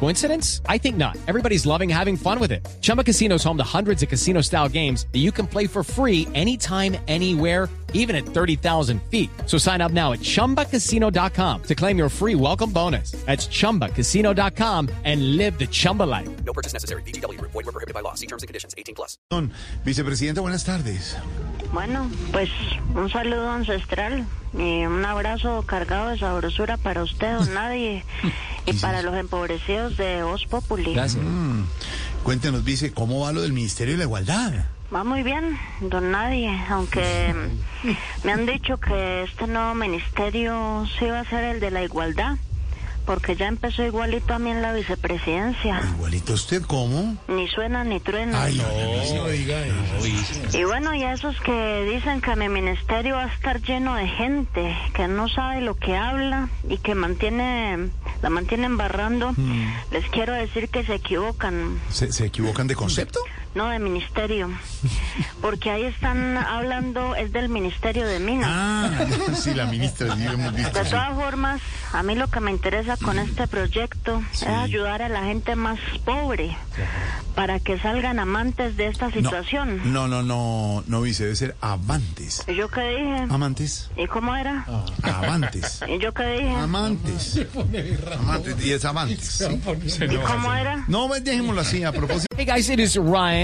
Coincidence? I think not. Everybody's loving having fun with it. Chumba Casino is home to hundreds of casino style games that you can play for free anytime, anywhere, even at 30,000 feet. So sign up now at chumbacasino.com to claim your free welcome bonus. That's chumbacasino.com and live the Chumba life. No purchase necessary. BGW. Void were prohibited by law. See terms and conditions. 18 plus. Don, Vicepresidenta, buenas tardes. Bueno, pues un saludo ancestral y un abrazo cargado de sabrosura para usted, don Nadie, y para los empobrecidos de Voz Populi. Cuéntenos, Vice, ¿cómo va lo del Ministerio de la Igualdad? Va muy bien, don Nadie, aunque me han dicho que este nuevo ministerio sí va a ser el de la igualdad, porque ya empezó igualito a mí en la vicepresidencia. Igualito usted, ¿cómo? Ni suena ni truena. Ay, no, diga Y bueno, y a esos que dicen que mi ministerio va a estar lleno de gente que no sabe lo que habla y que mantiene, la mantiene embarrando, les quiero decir que se equivocan, ¿Se, se equivocan de concepto? No de ministerio, porque ahí están hablando, es del Ministerio de Minas. Ah, sí, la ministra, sí, hemos visto. De sí. todas formas, a mí lo que me interesa con este proyecto es ayudar a la gente más pobre para que salgan amantes de esta situación. No, no, no, no, Vice, debe ser amantes. ¿Y yo qué dije? ¿Amantes? ¿Y cómo era? Amantes. ¿Y yo qué dije? Amantes. Amantes, y es amantes. sí. ¿Y cómo era? No, pues, dejémoslo así, a propósito. Hey guys, it is Ryan.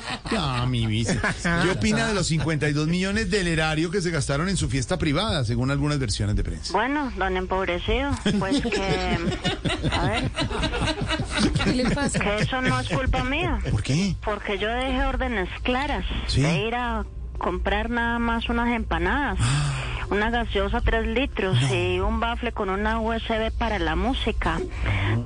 ¿Qué- Ya, mi Vice. ¿Qué opina de los 52 millones del erario que se gastaron en su fiesta privada, según algunas versiones de prensa? Bueno, don empobrecido, pues que... A ver, ¿Qué le pasa? que eso no es culpa mía, ¿Por qué? porque yo dejé órdenes claras ¿Sí? de ir a comprar nada más unas empanadas, una gaseosa 3 litros y un bafle con una USB para la música.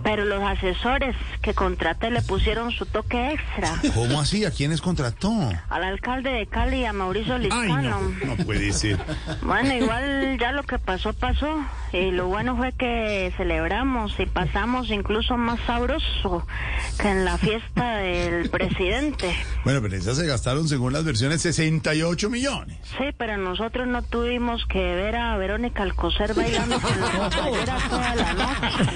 Pero los asesores que contraté le pusieron su toque extra. ¿Cómo así? ¿A quiénes contrató? Al alcalde de Cali, a Mauricio Ay, Lizcano. no, no puede ser. Bueno, igual ya lo que pasó, pasó. Y lo bueno fue que celebramos y pasamos incluso más sabroso que en la fiesta del presidente. Bueno, pero esas se gastaron, según las versiones, 68 millones. Sí, pero nosotros no tuvimos que ver a Verónica Alcocer bailando con la toda la noche.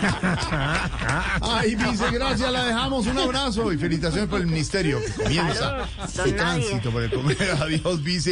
Ay, Vice, gracias, la dejamos. Un abrazo y felicitaciones por el ministerio comienza su don tránsito por el Congreso. Adiós, Vice.